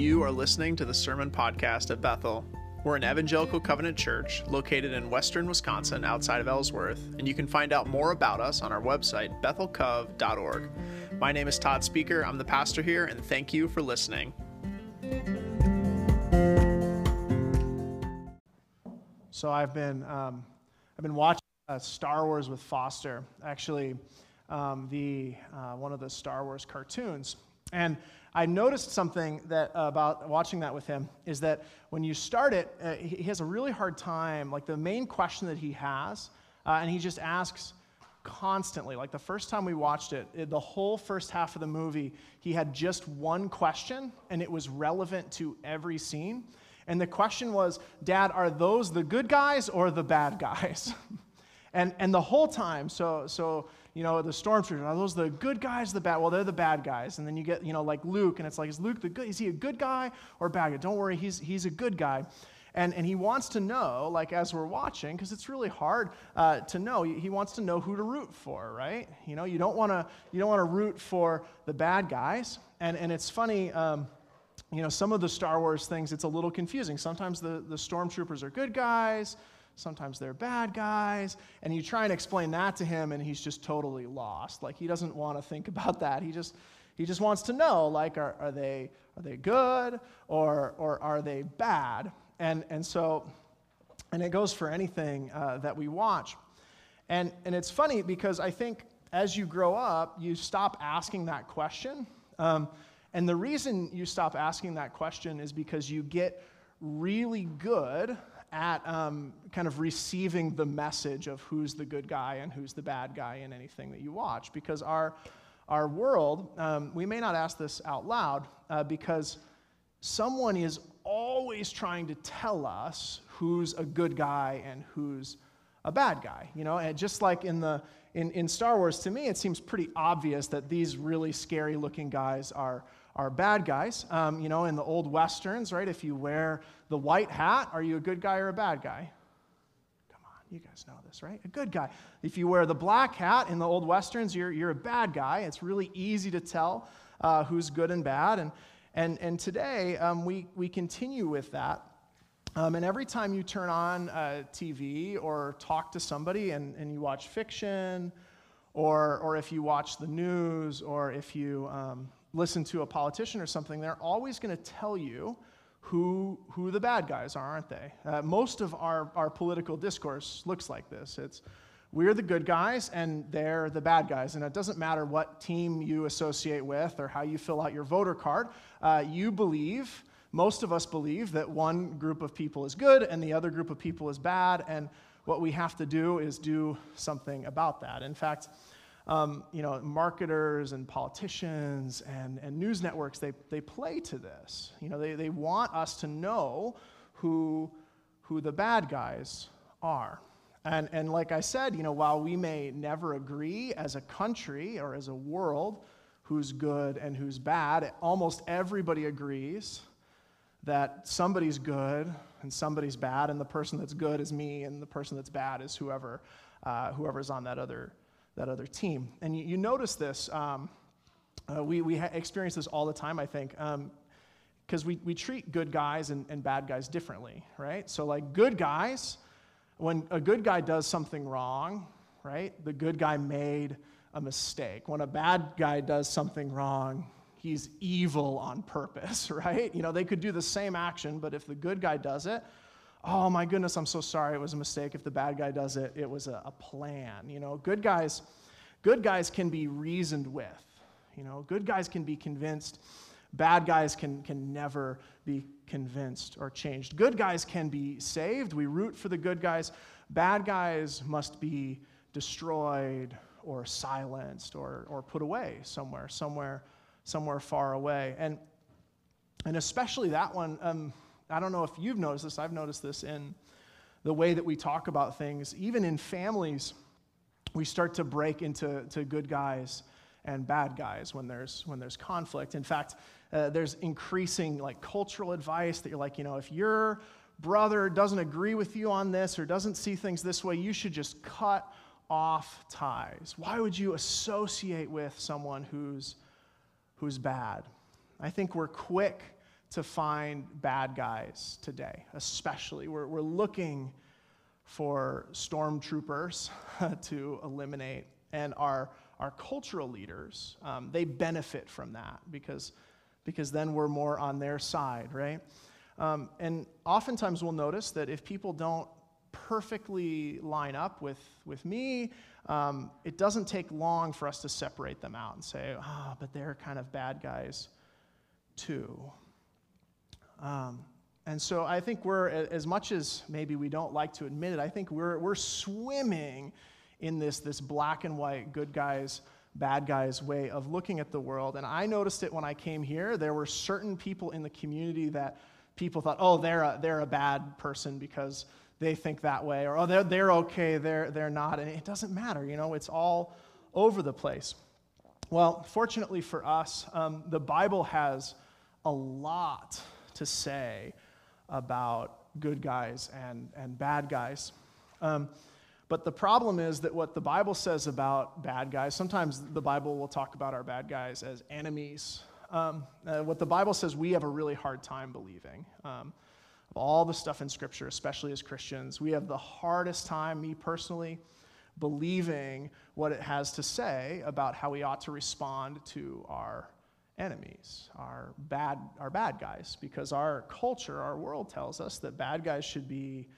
You are listening to the Sermon Podcast at Bethel. We're an evangelical covenant church located in western Wisconsin outside of Ellsworth, and you can find out more about us on our website, bethelcov.org. My name is Todd Speaker. I'm the pastor here, and thank you for listening. So I've been um, I've been watching uh, Star Wars with Foster, actually, um, the uh, one of the Star Wars cartoons, and I noticed something that uh, about watching that with him is that when you start it, uh, he has a really hard time. Like the main question that he has, uh, and he just asks constantly. Like the first time we watched it, it, the whole first half of the movie, he had just one question, and it was relevant to every scene. And the question was, Dad, are those the good guys or the bad guys? and and the whole time, so so you know, the stormtroopers, are those the good guys, the bad? Well, they're the bad guys. And then you get, you know, like Luke, and it's like, is Luke the good? Is he a good guy or bad guy? Don't worry, he's, he's a good guy. And, and he wants to know, like as we're watching, because it's really hard uh, to know. He wants to know who to root for, right? You know, you don't want to you don't want to root for the bad guys. And and it's funny. Um, you know, some of the Star Wars things, it's a little confusing. Sometimes the, the stormtroopers are good guys, sometimes they're bad guys. And you try and explain that to him, and he's just totally lost. Like, he doesn't want to think about that. He just, he just wants to know, like, are, are, they, are they good or, or are they bad? And, and so, and it goes for anything uh, that we watch. And, and it's funny because I think as you grow up, you stop asking that question. Um, and the reason you stop asking that question is because you get really good at um, kind of receiving the message of who's the good guy and who's the bad guy in anything that you watch. Because our, our world, um, we may not ask this out loud, uh, because someone is always trying to tell us who's a good guy and who's a bad guy. You know, and just like in the in, in Star Wars, to me, it seems pretty obvious that these really scary looking guys are are bad guys. Um, you know, in the old westerns, right? If you wear the white hat, are you a good guy or a bad guy? Come on, you guys know this, right? A good guy. If you wear the black hat in the old westerns, you're, you're a bad guy. It's really easy to tell uh, who's good and bad. And, and, and today, um, we, we continue with that. Um, and every time you turn on uh, TV or talk to somebody and, and you watch fiction, or, or if you watch the news, or if you um, listen to a politician or something, they're always going to tell you who, who the bad guys are, aren't they? Uh, most of our, our political discourse looks like this. It's we're the good guys and they're the bad guys. And it doesn't matter what team you associate with or how you fill out your voter card. Uh, you believe, most of us believe, that one group of people is good and the other group of people is bad. And what we have to do is do something about that. In fact, um, you know, marketers and politicians and, and news networks, they, they play to this. You know, they, they want us to know who, who the bad guys are. And, and like I said, you know, while we may never agree as a country or as a world who's good and who's bad, almost everybody agrees that somebody's good and somebody's bad, and the person that's good is me, and the person that's bad is whoever, uh, whoever's on that other that other team. And you, you notice this. Um, uh, we we ha- experience this all the time, I think, because um, we, we treat good guys and, and bad guys differently, right? So, like, good guys, when a good guy does something wrong, right, the good guy made a mistake. When a bad guy does something wrong, he's evil on purpose, right? You know, they could do the same action, but if the good guy does it, oh my goodness, I'm so sorry, it was a mistake. If the bad guy does it, it was a, a plan. You know, good guys, good guys can be reasoned with. You know, good guys can be convinced. Bad guys can, can never be convinced or changed. Good guys can be saved. We root for the good guys. Bad guys must be destroyed or silenced or, or put away somewhere, somewhere, somewhere far away. And, and especially that one, um, I don't know if you've noticed this, I've noticed this in the way that we talk about things. Even in families, we start to break into to good guys and bad guys when there's when there's conflict. In fact, uh, there's increasing like cultural advice that you're like, you know, if your brother doesn't agree with you on this or doesn't see things this way, you should just cut off ties. Why would you associate with someone who's who's bad? I think we're quick to find bad guys today, especially. We're, we're looking for stormtroopers to eliminate, and our, our cultural leaders, um, they benefit from that because, because then we're more on their side, right? Um, and oftentimes we'll notice that if people don't perfectly line up with, with me, um, it doesn't take long for us to separate them out and say, ah, oh, but they're kind of bad guys too. Um, and so I think we're, as much as maybe we don't like to admit it, I think we're, we're swimming in this, this black and white, good guys, bad guys way of looking at the world. And I noticed it when I came here. There were certain people in the community that people thought, oh, they're a, they're a bad person because they think that way, or oh, they're, they're okay, they're, they're not. And it doesn't matter, you know, it's all over the place. Well, fortunately for us, um, the Bible has a lot to say about good guys and, and bad guys. Um, but the problem is that what the Bible says about bad guys, sometimes the Bible will talk about our bad guys as enemies. Um, uh, what the Bible says we have a really hard time believing. Um, of all the stuff in Scripture, especially as Christians, we have the hardest time, me personally, believing what it has to say about how we ought to respond to our enemies, our bad, our bad guys, because our culture, our world tells us that bad guys should be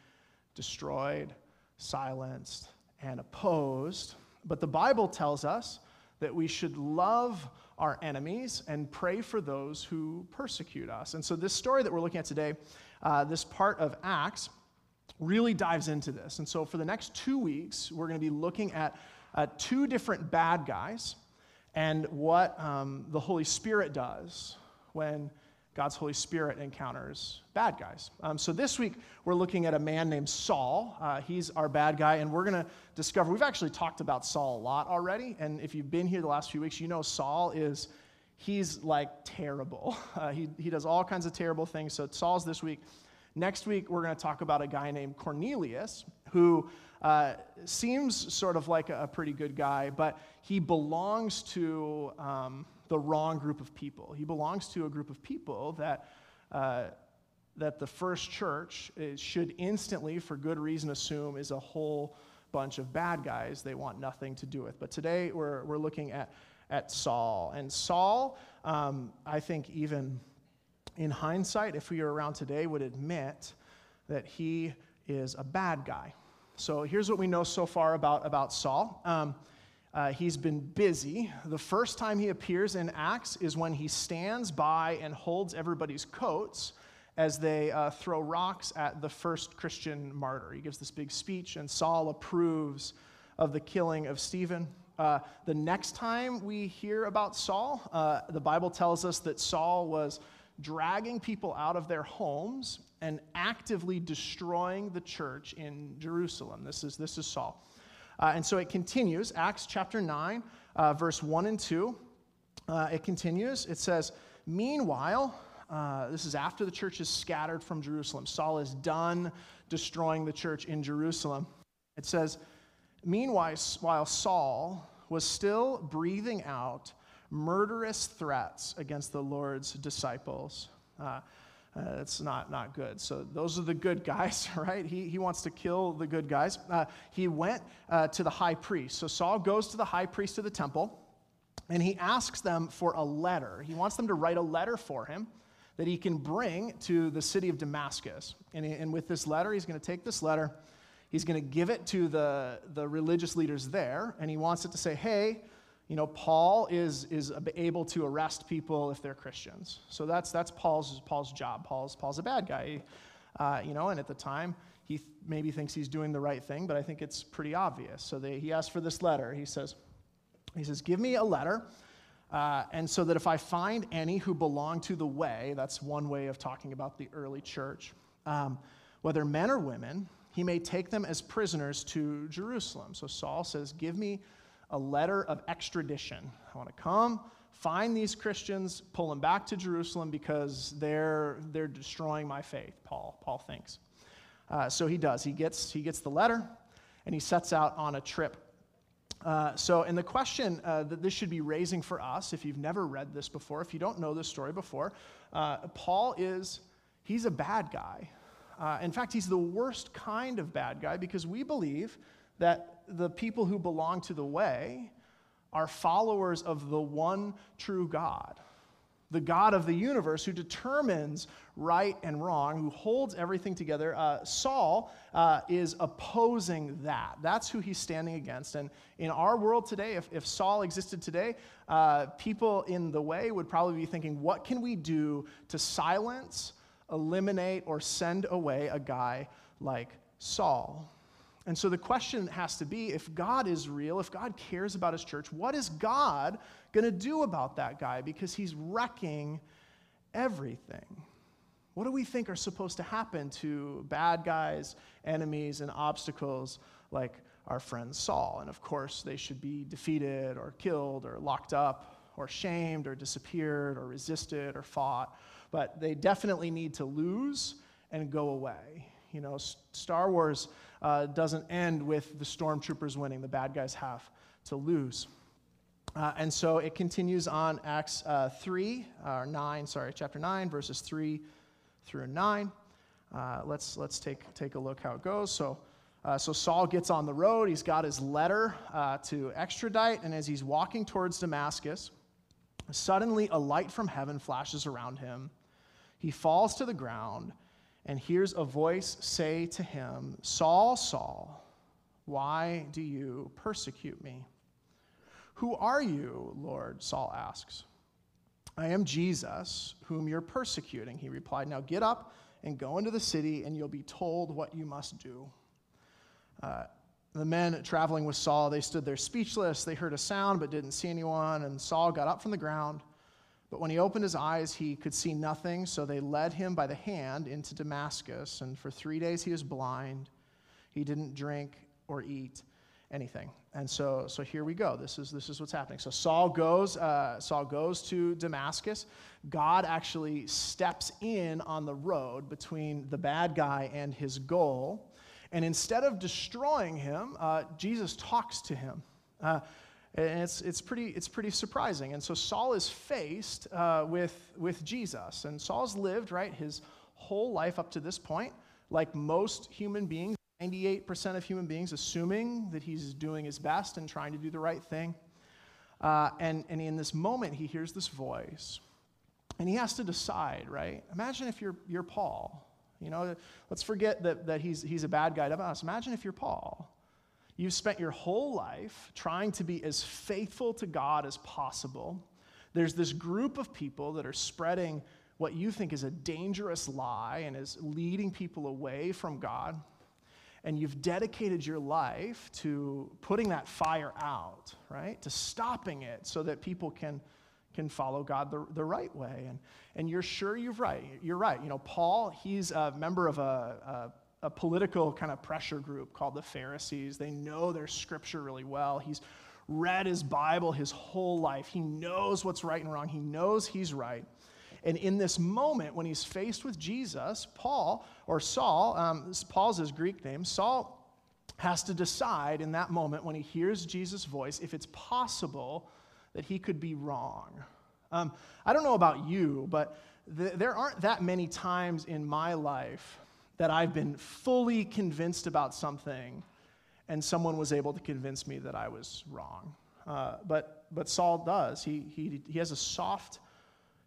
destroyed, silenced, and opposed. But the Bible tells us that we should love our enemies and pray for those who persecute us. And so, this story that we're looking at today, uh, this part of Acts, really dives into this. And so, for the next two weeks, we're going to be looking at uh, two different bad guys and what um, the Holy Spirit does when God's Holy Spirit encounters bad guys. Um, so this week, we're looking at a man named Saul. Uh, he's our bad guy, and we're going to discover, we've actually talked about Saul a lot already. And if you've been here the last few weeks, you know Saul is, he's like terrible. Uh, he, he does all kinds of terrible things. So Saul's this week. Next week, we're going to talk about a guy named Cornelius who uh, seems sort of like a, pretty good guy, but he belongs to um, the wrong group of people. He belongs to a group of people that, uh, that the first church should instantly, for good reason, assume is a whole bunch of bad guys they want nothing to do with. But today we're, we're looking at, at Saul. And Saul, um, I think, even in hindsight, if we were around today, would admit that he is a bad guy. So here's what we know so far about, about Saul. Um, uh, he's been busy. The first time he appears in Acts is when he stands by and holds everybody's coats as they uh, throw rocks at the first Christian martyr. He gives this big speech, and Saul approves of the killing of Stephen. Uh, the next time we hear about Saul, uh, the Bible tells us that Saul was dragging people out of their homes and actively destroying the church in Jerusalem. This is, this is Saul. Uh, and so it continues, Acts chapter 9, uh, verse 1 and 2. Uh, it continues. It says, Meanwhile, uh, this is after the church is scattered from Jerusalem. Saul is done destroying the church in Jerusalem. It says, Meanwhile, while Saul was still breathing out murderous threats against the Lord's disciples. Uh, uh, it's not, not good. So, those are the good guys, right? He, he wants to kill the good guys. Uh, he went uh, to the high priest. So, Saul goes to the high priest of the temple and he asks them for a letter. He wants them to write a letter for him that he can bring to the city of Damascus. And, he, and with this letter, he's going to take this letter, he's going to give it to the, the religious leaders there, and he wants it to say, hey, you know, Paul is, is able to arrest people if they're Christians. So that's, that's Paul's, Paul's job. Paul's, Paul's a bad guy, uh, you know, and at the time, he th- maybe thinks he's doing the right thing, but I think it's pretty obvious. So they, he asks for this letter. He says, he says, give me a letter. Uh, and so that if I find any who belong to the way, that's one way of talking about the early church, um, whether men or women, he may take them as prisoners to Jerusalem. So Saul says, Give me a letter of extradition. I want to come, find these Christians, pull them back to Jerusalem because they're, they're destroying my faith, Paul, Paul thinks. Uh, so he does. He gets, he gets the letter and he sets out on a trip. Uh, so, and the question uh, that this should be raising for us, if you've never read this before, if you don't know this story before, uh, Paul is, he's a bad guy. Uh, in fact, he's the worst kind of bad guy because we believe that the people who belong to the way are followers of the one true God the God of the universe who determines right and wrong, who holds everything together. Uh, Saul uh, is opposing that. That's who he's standing against. And in our world today, if, if Saul existed today, uh, people in the way would probably be thinking, what can we do to silence, eliminate, or send away a guy like Saul? And so the question has to be if God is real, if God cares about his church, what is God going to do about that guy? Because he's wrecking everything. What do we think are supposed to happen to bad guys, enemies, and obstacles like our friend Saul? And of course, they should be defeated or killed or locked up or shamed or disappeared or resisted or fought. But they definitely need to lose and go away. You know, Star Wars uh, doesn't end with the stormtroopers winning, the bad guys have to lose. Uh, and so it continues on Acts uh, 3, or 9, sorry, chapter 9, verses 3 through 9. Uh, let's, let's take, take a look how it goes. So, uh, so Saul gets on the road. He's got his letter uh, to extradite, and as he's walking towards Damascus, suddenly a light from heaven flashes around him. He falls to the ground and hears a voice say to him, Saul, Saul, why do you persecute me? Who are you, Lord? Saul asks. I am Jesus, whom you're persecuting, he replied. Now get up and go into the city, and you'll be told what you must do. Uh, the men traveling with Saul, they stood there speechless. They heard a sound but didn't see anyone, and Saul got up from the ground. But when he opened his eyes, he could see nothing, so they led him by the hand into Damascus. And for three days he was blind. He didn't drink or eat anything. And so, so here we go. This is, this is what's happening. So Saul goes, uh, Saul goes to Damascus. God actually steps in on the road between the bad guy and his goal. And instead of destroying him, uh, Jesus talks to him. Uh, and it's, it's, pretty, it's pretty surprising. And so Saul is faced uh, with, with Jesus. And Saul's lived, right, his whole life up to this point, like most human beings, 98% of human beings, assuming that he's doing his best and trying to do the right thing. Uh, and, and in this moment, he hears this voice. And he has to decide, right? Imagine if you're, you're Paul. You know, let's forget that, that he's, he's a bad guy to us. Imagine if you're Paul. You've spent your whole life trying to be as faithful to God as possible. There's this group of people that are spreading what you think is a dangerous lie and is leading people away from God. And you've dedicated your life to putting that fire out, right? To stopping it so that people can, can follow God the, the right way. And, and you're sure you're right. You're right. You know, Paul, he's a member of a, a a political kind of pressure group called the Pharisees. They know their scripture really well. He's read his Bible his whole life. He knows what's right and wrong, he knows he's right. And in this moment, when he's faced with Jesus, Paul, or Saul, um, Paul's his Greek name, Saul has to decide in that moment when he hears Jesus' voice if it's possible that he could be wrong. Um, I don't know about you, but th- there aren't that many times in my life that I've been fully convinced about something and someone was able to convince me that I was wrong. Uh, but, but Saul does. He, he, he, has a soft,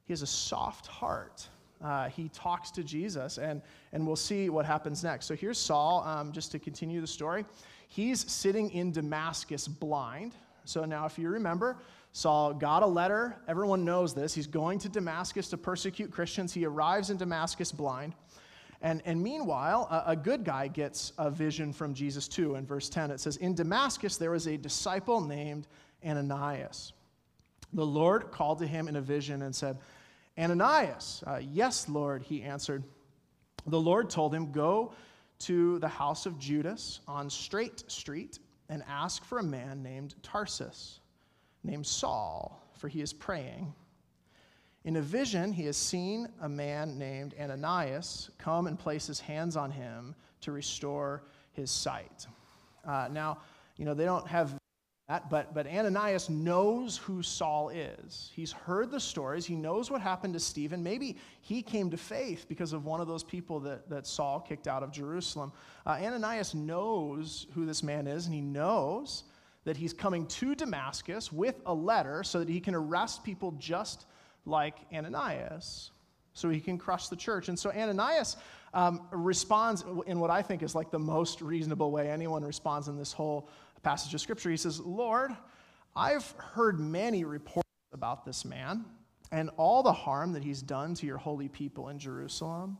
he has a soft heart. Uh, he talks to Jesus, and, and we'll see what happens next. So here's Saul, um, just to continue the story. He's sitting in Damascus blind. So now, if you remember, Saul got a letter. Everyone knows this. He's going to Damascus to persecute Christians. He arrives in Damascus blind. And, and meanwhile, a, a, good guy gets a vision from Jesus too. In verse 10, it says, In Damascus there was a disciple named Ananias. The Lord called to him in a vision and said, Ananias, uh, yes, Lord, he answered. The Lord told him, Go to the house of Judas on Straight Street and ask for a man named Tarsus, named Saul, for he is praying. In a vision, he has seen a man named Ananias come and place his hands on him to restore his sight. Uh, now, you know, they don't have that, but, but Ananias knows who Saul is. He's heard the stories. He knows what happened to Stephen. Maybe he came to faith because of one of those people that, that Saul kicked out of Jerusalem. Uh, Ananias knows who this man is, and he knows that he's coming to Damascus with a letter so that he can arrest people just like Ananias, so he can crush the church. And so Ananias um, responds in what I think is like the most reasonable way anyone responds in this whole passage of scripture. He says, Lord, I've heard many reports about this man and all the harm that he's done to your holy people in Jerusalem,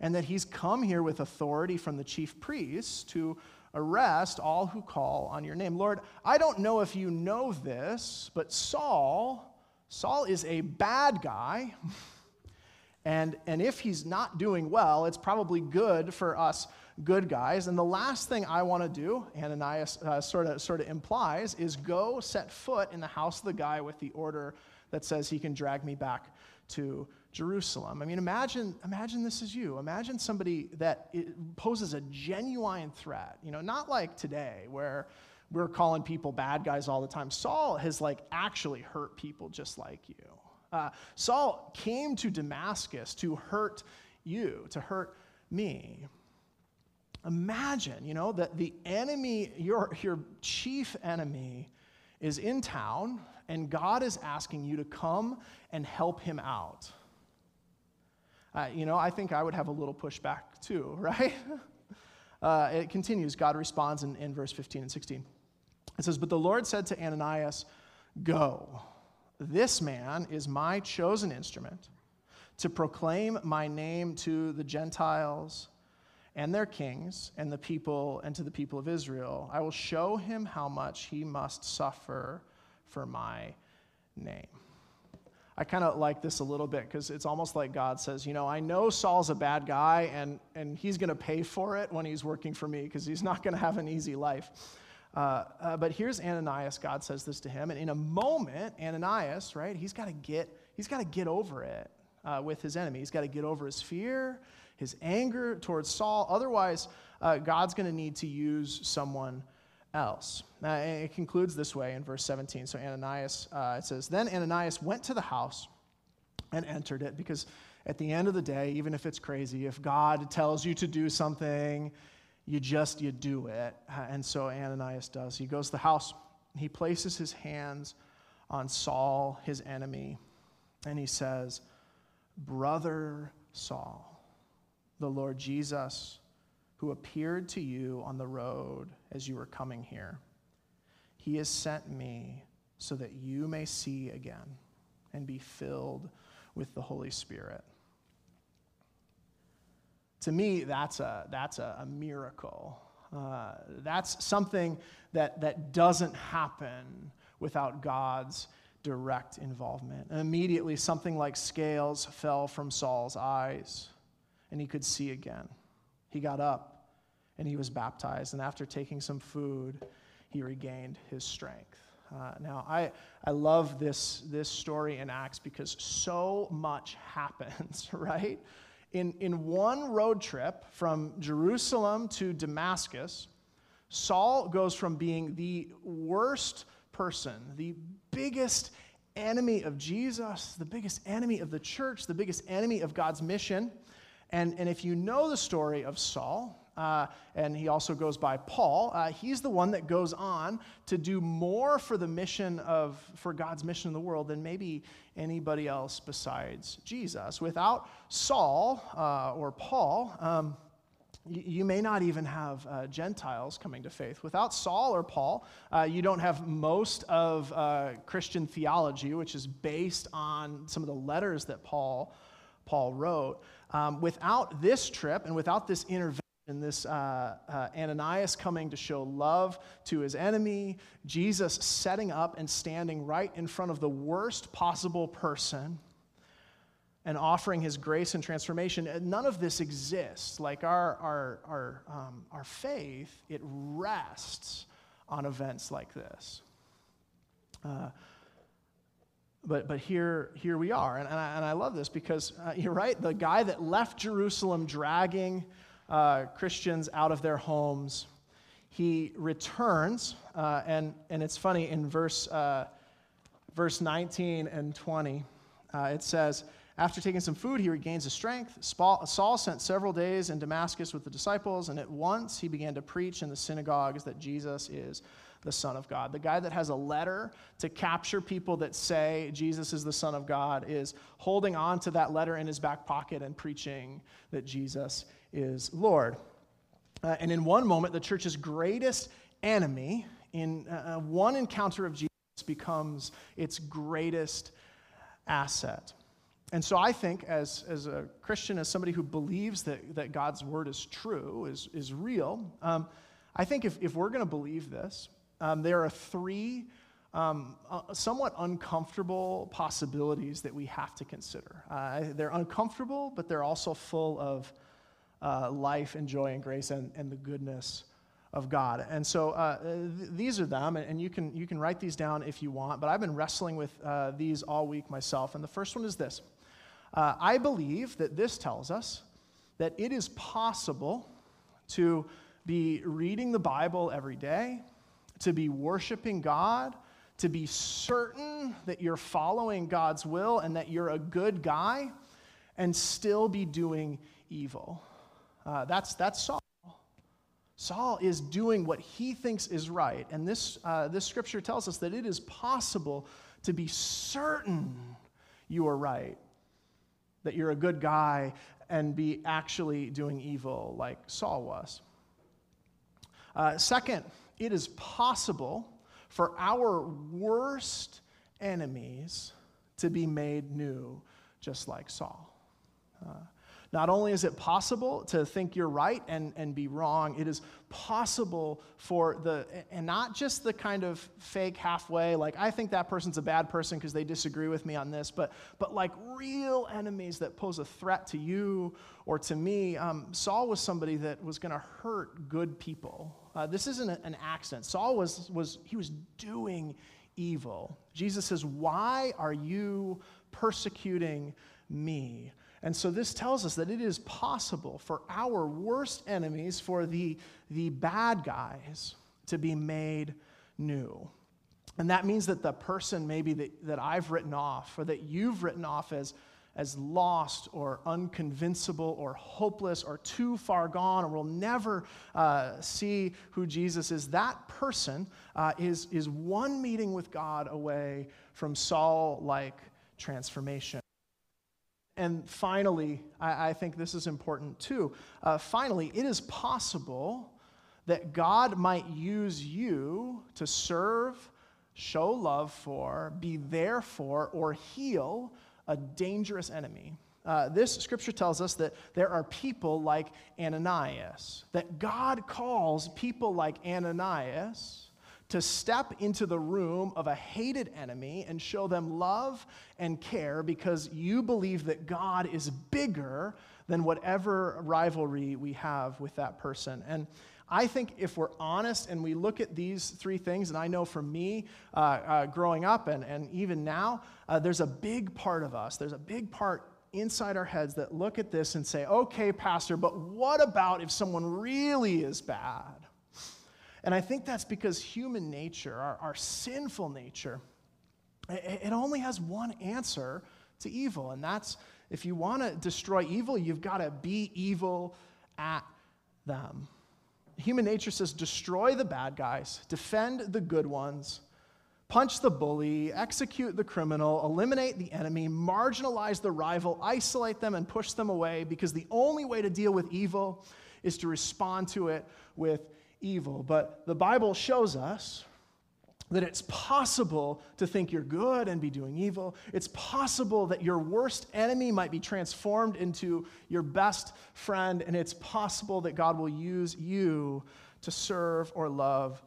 and that he's come here with authority from the chief priests to arrest all who call on your name. Lord, I don't know if you know this, but Saul, Saul is a bad guy. And, and if he's not doing well, it's probably good for us good guys. And the last thing I want to do, Ananias uh, sort of sort of implies, is go set foot in the house of the guy with the order that says he can drag me back to Jerusalem. I mean, imagine imagine this is you. Imagine somebody that poses a genuine threat. You know, not like today where we're calling people bad guys all the time. Saul has like actually hurt people just like you. Uh, Saul came to Damascus to hurt you, to hurt me. Imagine, you know, that the enemy, your, your chief enemy, is in town and God is asking you to come and help him out. Uh, you know, I think I would have a little pushback too, right? Uh, it continues. God responds in, in verse 15 and 16. It says, But the Lord said to Ananias, Go. This man is my chosen instrument to proclaim my name to the Gentiles and their kings and the people and to the people of Israel. I will show him how much he must suffer for my name. I kind of like this a little bit because it's almost like God says, you know, I know Saul's a bad guy and, and he's going to pay for it when he's working for me because he's not going to have an easy life. Uh, uh, but here's Ananias. God says this to him, and in a moment, Ananias, right? He's got to get he's got to get over it uh, with his enemy. He's got to get over his fear his anger towards Saul. Otherwise, uh, God's going to need to use someone else. Uh, it concludes this way in verse 17. So Ananias, uh, it says, Then Ananias went to the house and entered it because at the end of the day, even if it's crazy, if God tells you to do something, you just, you do it. And so Ananias does. He goes to the house, he places his hands on Saul, his enemy, and he says, Brother Saul the Lord Jesus, who appeared to you on the road as you were coming here. He has sent me so that you may see again and be filled with the Holy Spirit. To me, that's a, that's a, a miracle. Uh, that's something that, that doesn't happen without God's direct involvement. And immediately, something like scales fell from Saul's eyes and he could see again. He got up and he was baptized, and after taking some food, he regained his strength. Uh, now, I, I love this, this story in Acts because so much happens, right? In, in one road trip from Jerusalem to Damascus, Saul goes from being the worst person, the biggest enemy of Jesus, the biggest enemy of the church, the biggest enemy of God's mission, and, and if you know the story of Saul, uh, and he also goes by Paul. Uh, he's the one that goes on to do more for the mission of, for God's mission in the world than maybe anybody else besides Jesus. Without Saul uh, or Paul, um, you, may not even have uh, Gentiles coming to faith. Without Saul or Paul, uh, you don't have most of uh, Christian theology, which is based on some of the letters that Paul, Paul wrote. Um, without this trip and without this intervention, this uh, uh, Ananias coming to show love to his enemy, Jesus setting up and standing right in front of the worst possible person and offering his grace and transformation, none of this exists. Like our, our, our, um, our faith, it rests on events like this. Uh, but, but here, here we are. And, and, I, and I love this because uh, you're right, the guy that left Jerusalem dragging uh, Christians out of their homes, he returns, uh, and, and it's funny in verse, uh, verse 19 and 20, uh, it says, After taking some food, he regains his strength. Saul sent several days in Damascus with the disciples, and at once he began to preach in the synagogues that Jesus is the Son of God. The guy that has a letter to capture people that say Jesus is the Son of God is holding on to that letter in his back pocket and preaching that Jesus is Lord. Uh, and in one moment, the church's greatest enemy, in uh, uh, one encounter of Jesus, becomes its greatest asset. And so I think, as, as a Christian, as somebody who believes that, that God's word is true, is, is real, um, I think if, if we're going to believe this, um, there are three um, uh, somewhat uncomfortable possibilities that we have to consider. Uh, they're uncomfortable, but they're also full of uh, life and joy and grace and, and the goodness of God. And so uh, th- these are them, and you can, you can write these down if you want, but I've been wrestling with uh, these all week myself. And the first one is this uh, I believe that this tells us that it is possible to be reading the Bible every day, to be worshiping God, to be certain that you're following God's will and that you're a good guy, and still be doing evil. Uh, that's, that's Saul. Saul is doing what he thinks is right. And this, uh, this scripture tells us that it is possible to be certain you are right, that you're a good guy, and be actually doing evil like Saul was. Uh, second, it is possible for our worst enemies to be made new, just like Saul. Uh, not only is it possible to think you're right and, and be wrong, it is possible for the, and not just the kind of fake halfway, like I think that person's a bad person because they disagree with me on this, but, but like real enemies that pose a threat to you or to me. Um, Saul was somebody that was going to hurt good people. Uh, this isn't an accident. Saul was, was, he was doing evil. Jesus says, Why are you persecuting me? And so this tells us that it is possible for our worst enemies, for the, the bad guys, to be made new. And that means that the person maybe that, that I've written off or that you've written off as, as lost or unconvincible or hopeless or too far gone or will never uh, see who Jesus is, that person uh, is, is one meeting with God away from Saul like transformation. And finally, I, I think this is important too. Uh, finally, it is possible that God might use you to serve, show love for, be there for, or heal a dangerous enemy. Uh, this scripture tells us that there are people like Ananias, that God calls people like Ananias to step into the room of a hated enemy and show them love and care because you believe that God is bigger than whatever rivalry we have with that person. And I think if we're honest and we look at these three things, and I know for me, uh, uh, growing up and, and even now, uh, there's a big part of us, there's a big part inside our heads that look at this and say, okay, Pastor, but what about if someone really is bad? And I think that's because human nature, our, our sinful nature, it, it only has one answer to evil. And that's if you want to destroy evil, you've got to be evil at them. Human nature says destroy the bad guys, defend the good ones, punch the bully, execute the criminal, eliminate the enemy, marginalize the rival, isolate them, and push them away because the only way to deal with evil is to respond to it with evil. But the Bible shows us that it's possible to think you're good and be doing evil. It's possible that your worst enemy might be transformed into your best friend, and it's possible that God will use you to serve or love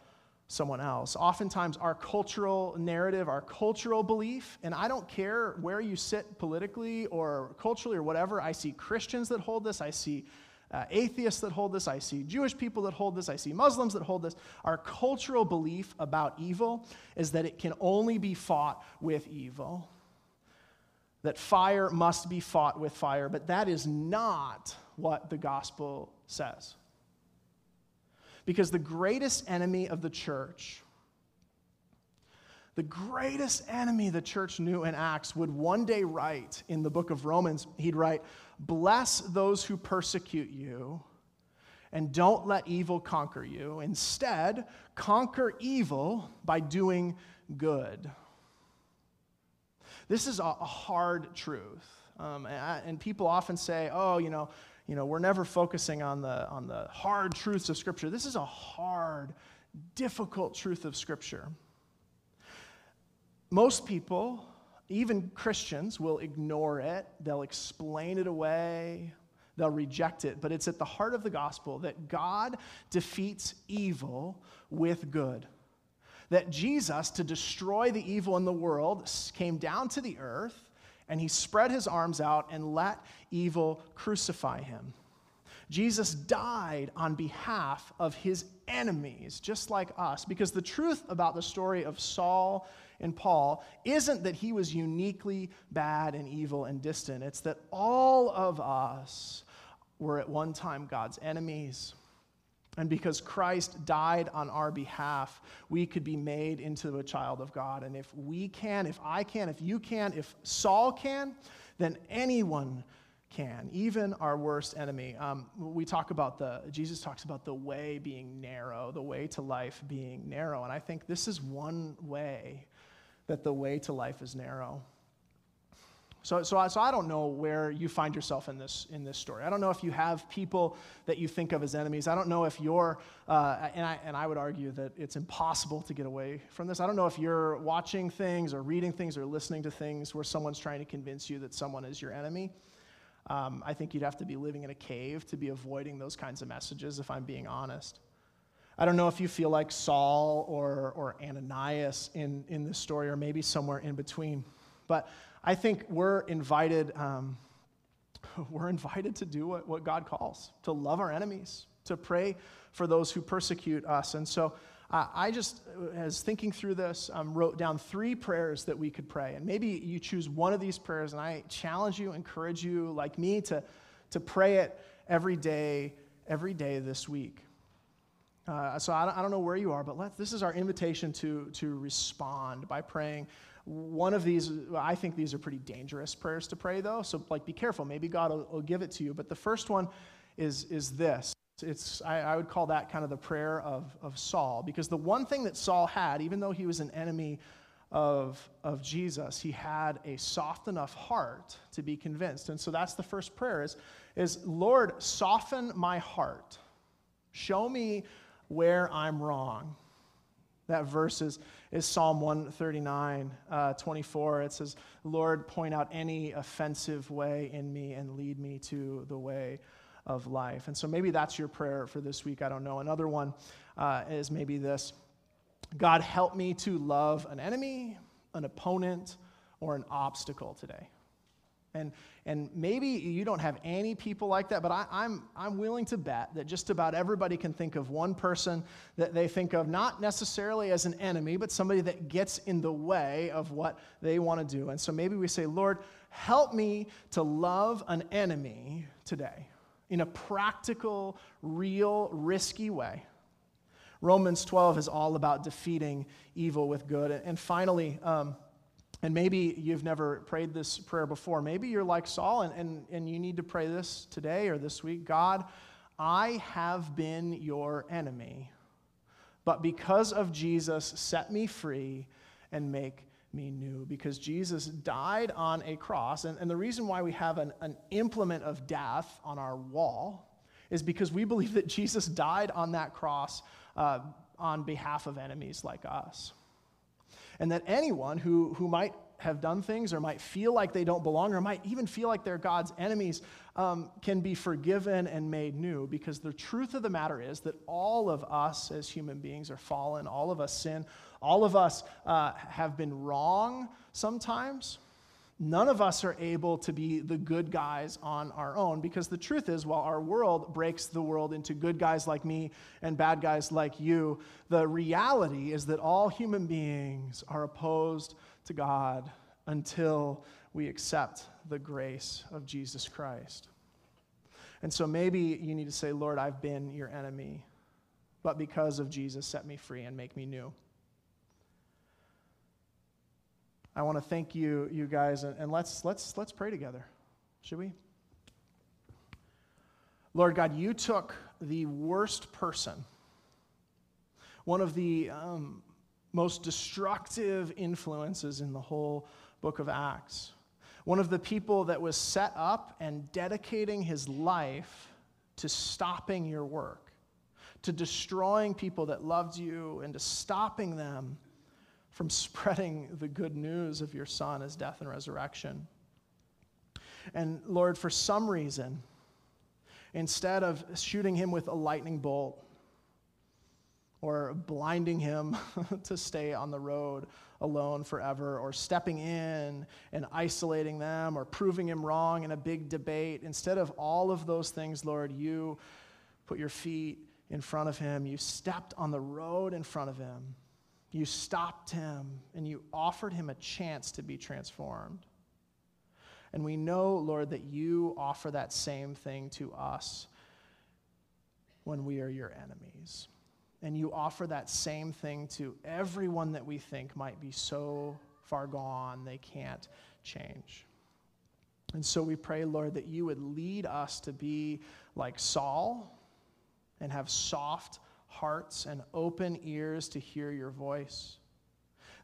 someone else. Oftentimes, our cultural narrative, our cultural belief, and I don't care where you sit politically or culturally or whatever, I see Christians that hold this, I see uh, atheists that hold this, I see Jewish people that hold this, I see Muslims that hold this. Our cultural belief about evil is that it can only be fought with evil, that fire must be fought with fire, but that is not what the gospel says. Because the greatest enemy of the church, the greatest enemy the church knew in Acts would one day write in the book of Romans, he'd write, Bless those who persecute you, and don't let evil conquer you. Instead, conquer evil by doing good. This is a hard truth. Um, and, I, and people often say, oh, you know, you know, we're never focusing on the, on the hard truths of Scripture. This is a hard, difficult truth of Scripture. Most people, even Christians, will ignore it, they'll explain it away, they'll reject it. But it's at the heart of the gospel that God defeats evil with good. That Jesus, to destroy the evil in the world, came down to the earth and he spread his arms out and let evil crucify him. Jesus died on behalf of his enemies, just like us, because the truth about the story of Saul and Paul isn't that he was uniquely bad and evil and distant. It's that all of us were at one time God's enemies. And because Christ died on our behalf, we could be made into a child of God. And if we can, if I can, if you can, if Saul can, then anyone can, even our worst enemy. Um, we talk about the, Jesus talks about the way being narrow, the way to life being narrow. And I think this is one way that the way to life is narrow. So, so, so I don't know where you find yourself in this, in this story. I don't know if you have people that you think of as enemies. I don't know if you're, uh, and, I, and I would argue that it's impossible to get away from this. I don't know if you're watching things or reading things or listening to things where someone's trying to convince you that someone is your enemy. Um, I think you'd have to be living in a cave to be avoiding those kinds of messages, if I'm being honest. I don't know if you feel like Saul or, or Ananias in, in this story, or maybe somewhere in between. But I think we're invited, um, we're invited to do what, what God calls, to love our enemies, to pray for those who persecute us. And so I just, as thinking through this, um, wrote down three prayers that we could pray. And maybe you choose one of these prayers, and I challenge you, encourage you, like me, to, to pray it every day, every day this week. Uh, so I don't, I don't, know where you are, but let, this is our invitation to, to respond by praying one of these, I think these are pretty dangerous prayers to pray, though. So, like, be careful. Maybe God will, will give it to you. But the first one is, is this. It's, I, I would call that kind of the prayer of, of Saul. Because the one thing that Saul had, even though he was an enemy of, of Jesus, he had a soft enough heart to be convinced. And so that's the first prayer is, is Lord, soften my heart. Show me where I'm wrong. That verse is, is Psalm 139, uh, 24. It says, Lord, point out any offensive way in me and lead me to the way of life. And so maybe that's your prayer for this week. I don't know. Another one uh, is maybe this God, help me to love an enemy, an opponent, or an obstacle today. And, and maybe you don't have any people like that, but I, I'm, I'm willing to bet that just about everybody can think of one person that they think of not necessarily as an enemy, but somebody that gets in the way of what they want to do. And so maybe we say, Lord, help me to love an enemy today in a practical, real, risky way. Romans 12 is all about defeating evil with good. And finally, um, and maybe you've never prayed this prayer before. Maybe you're like Saul and, and, and you need to pray this today or this week God, I have been your enemy, but because of Jesus, set me free and make me new. Because Jesus died on a cross. And, and the reason why we have an, an implement of death on our wall is because we believe that Jesus died on that cross uh, on behalf of enemies like us and that anyone who, who might have done things or might feel like they don't belong or might even feel like they're God's enemies um, can be forgiven and made new because the truth of the matter is that all of us as human beings are fallen, all of us sin, all of us uh, have been wrong sometimes. None of us are able to be the good guys on our own because the truth is, while our world breaks the world into good guys like me and bad guys like you, the reality is that all human beings are opposed to God until we accept the grace of Jesus Christ. And so maybe you need to say, Lord, I've been your enemy, but because of Jesus, set me free and make me new. I want to thank you, you guys, and, let's, let's, let's pray together. Should we? Lord God, you took the worst person, one of the um, most destructive influences in the whole book of Acts, one of the people that was set up and dedicating his life to stopping your work, to destroying people that loved you, and to stopping them from spreading the good news of your Son, his death and resurrection. And Lord, for some reason, instead of shooting him with a lightning bolt or blinding him to stay on the road alone forever, or stepping in and isolating them, or proving him wrong in a big debate, instead of all of those things, Lord, you put your feet in front of him, you stepped on the road in front of him you stopped him and you offered him a chance to be transformed. And we know, Lord, that you offer that same thing to us when we are your enemies. And you offer that same thing to everyone that we think might be so far gone they can't change. And so we pray, Lord, that you would lead us to be like Saul and have soft hearts and open ears to hear your voice.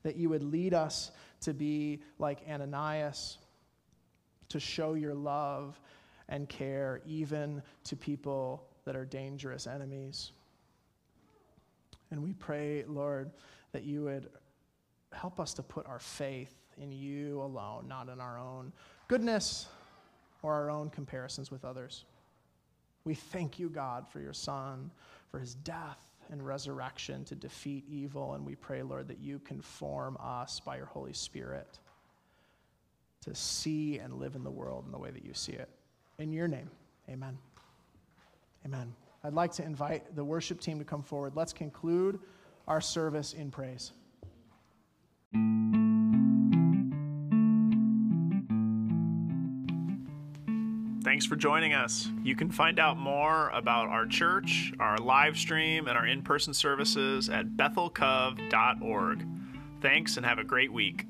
That you would lead us to be like Ananias, to show your love and care even to people that are dangerous enemies. And we pray, Lord, that you would help us to put our faith in you alone, not in our own goodness or our own comparisons with others. We thank you, God, for your Son for his death and resurrection to defeat evil. And we pray, Lord, that you conform us by your Holy Spirit to see and live in the world in the way that you see it. In your name, amen. Amen. I'd like to invite the worship team to come forward. Let's conclude our service in praise. Thanks for joining us. You can find out more about our church, our live stream, and our in person services at bethelcov.org. Thanks and have a great week.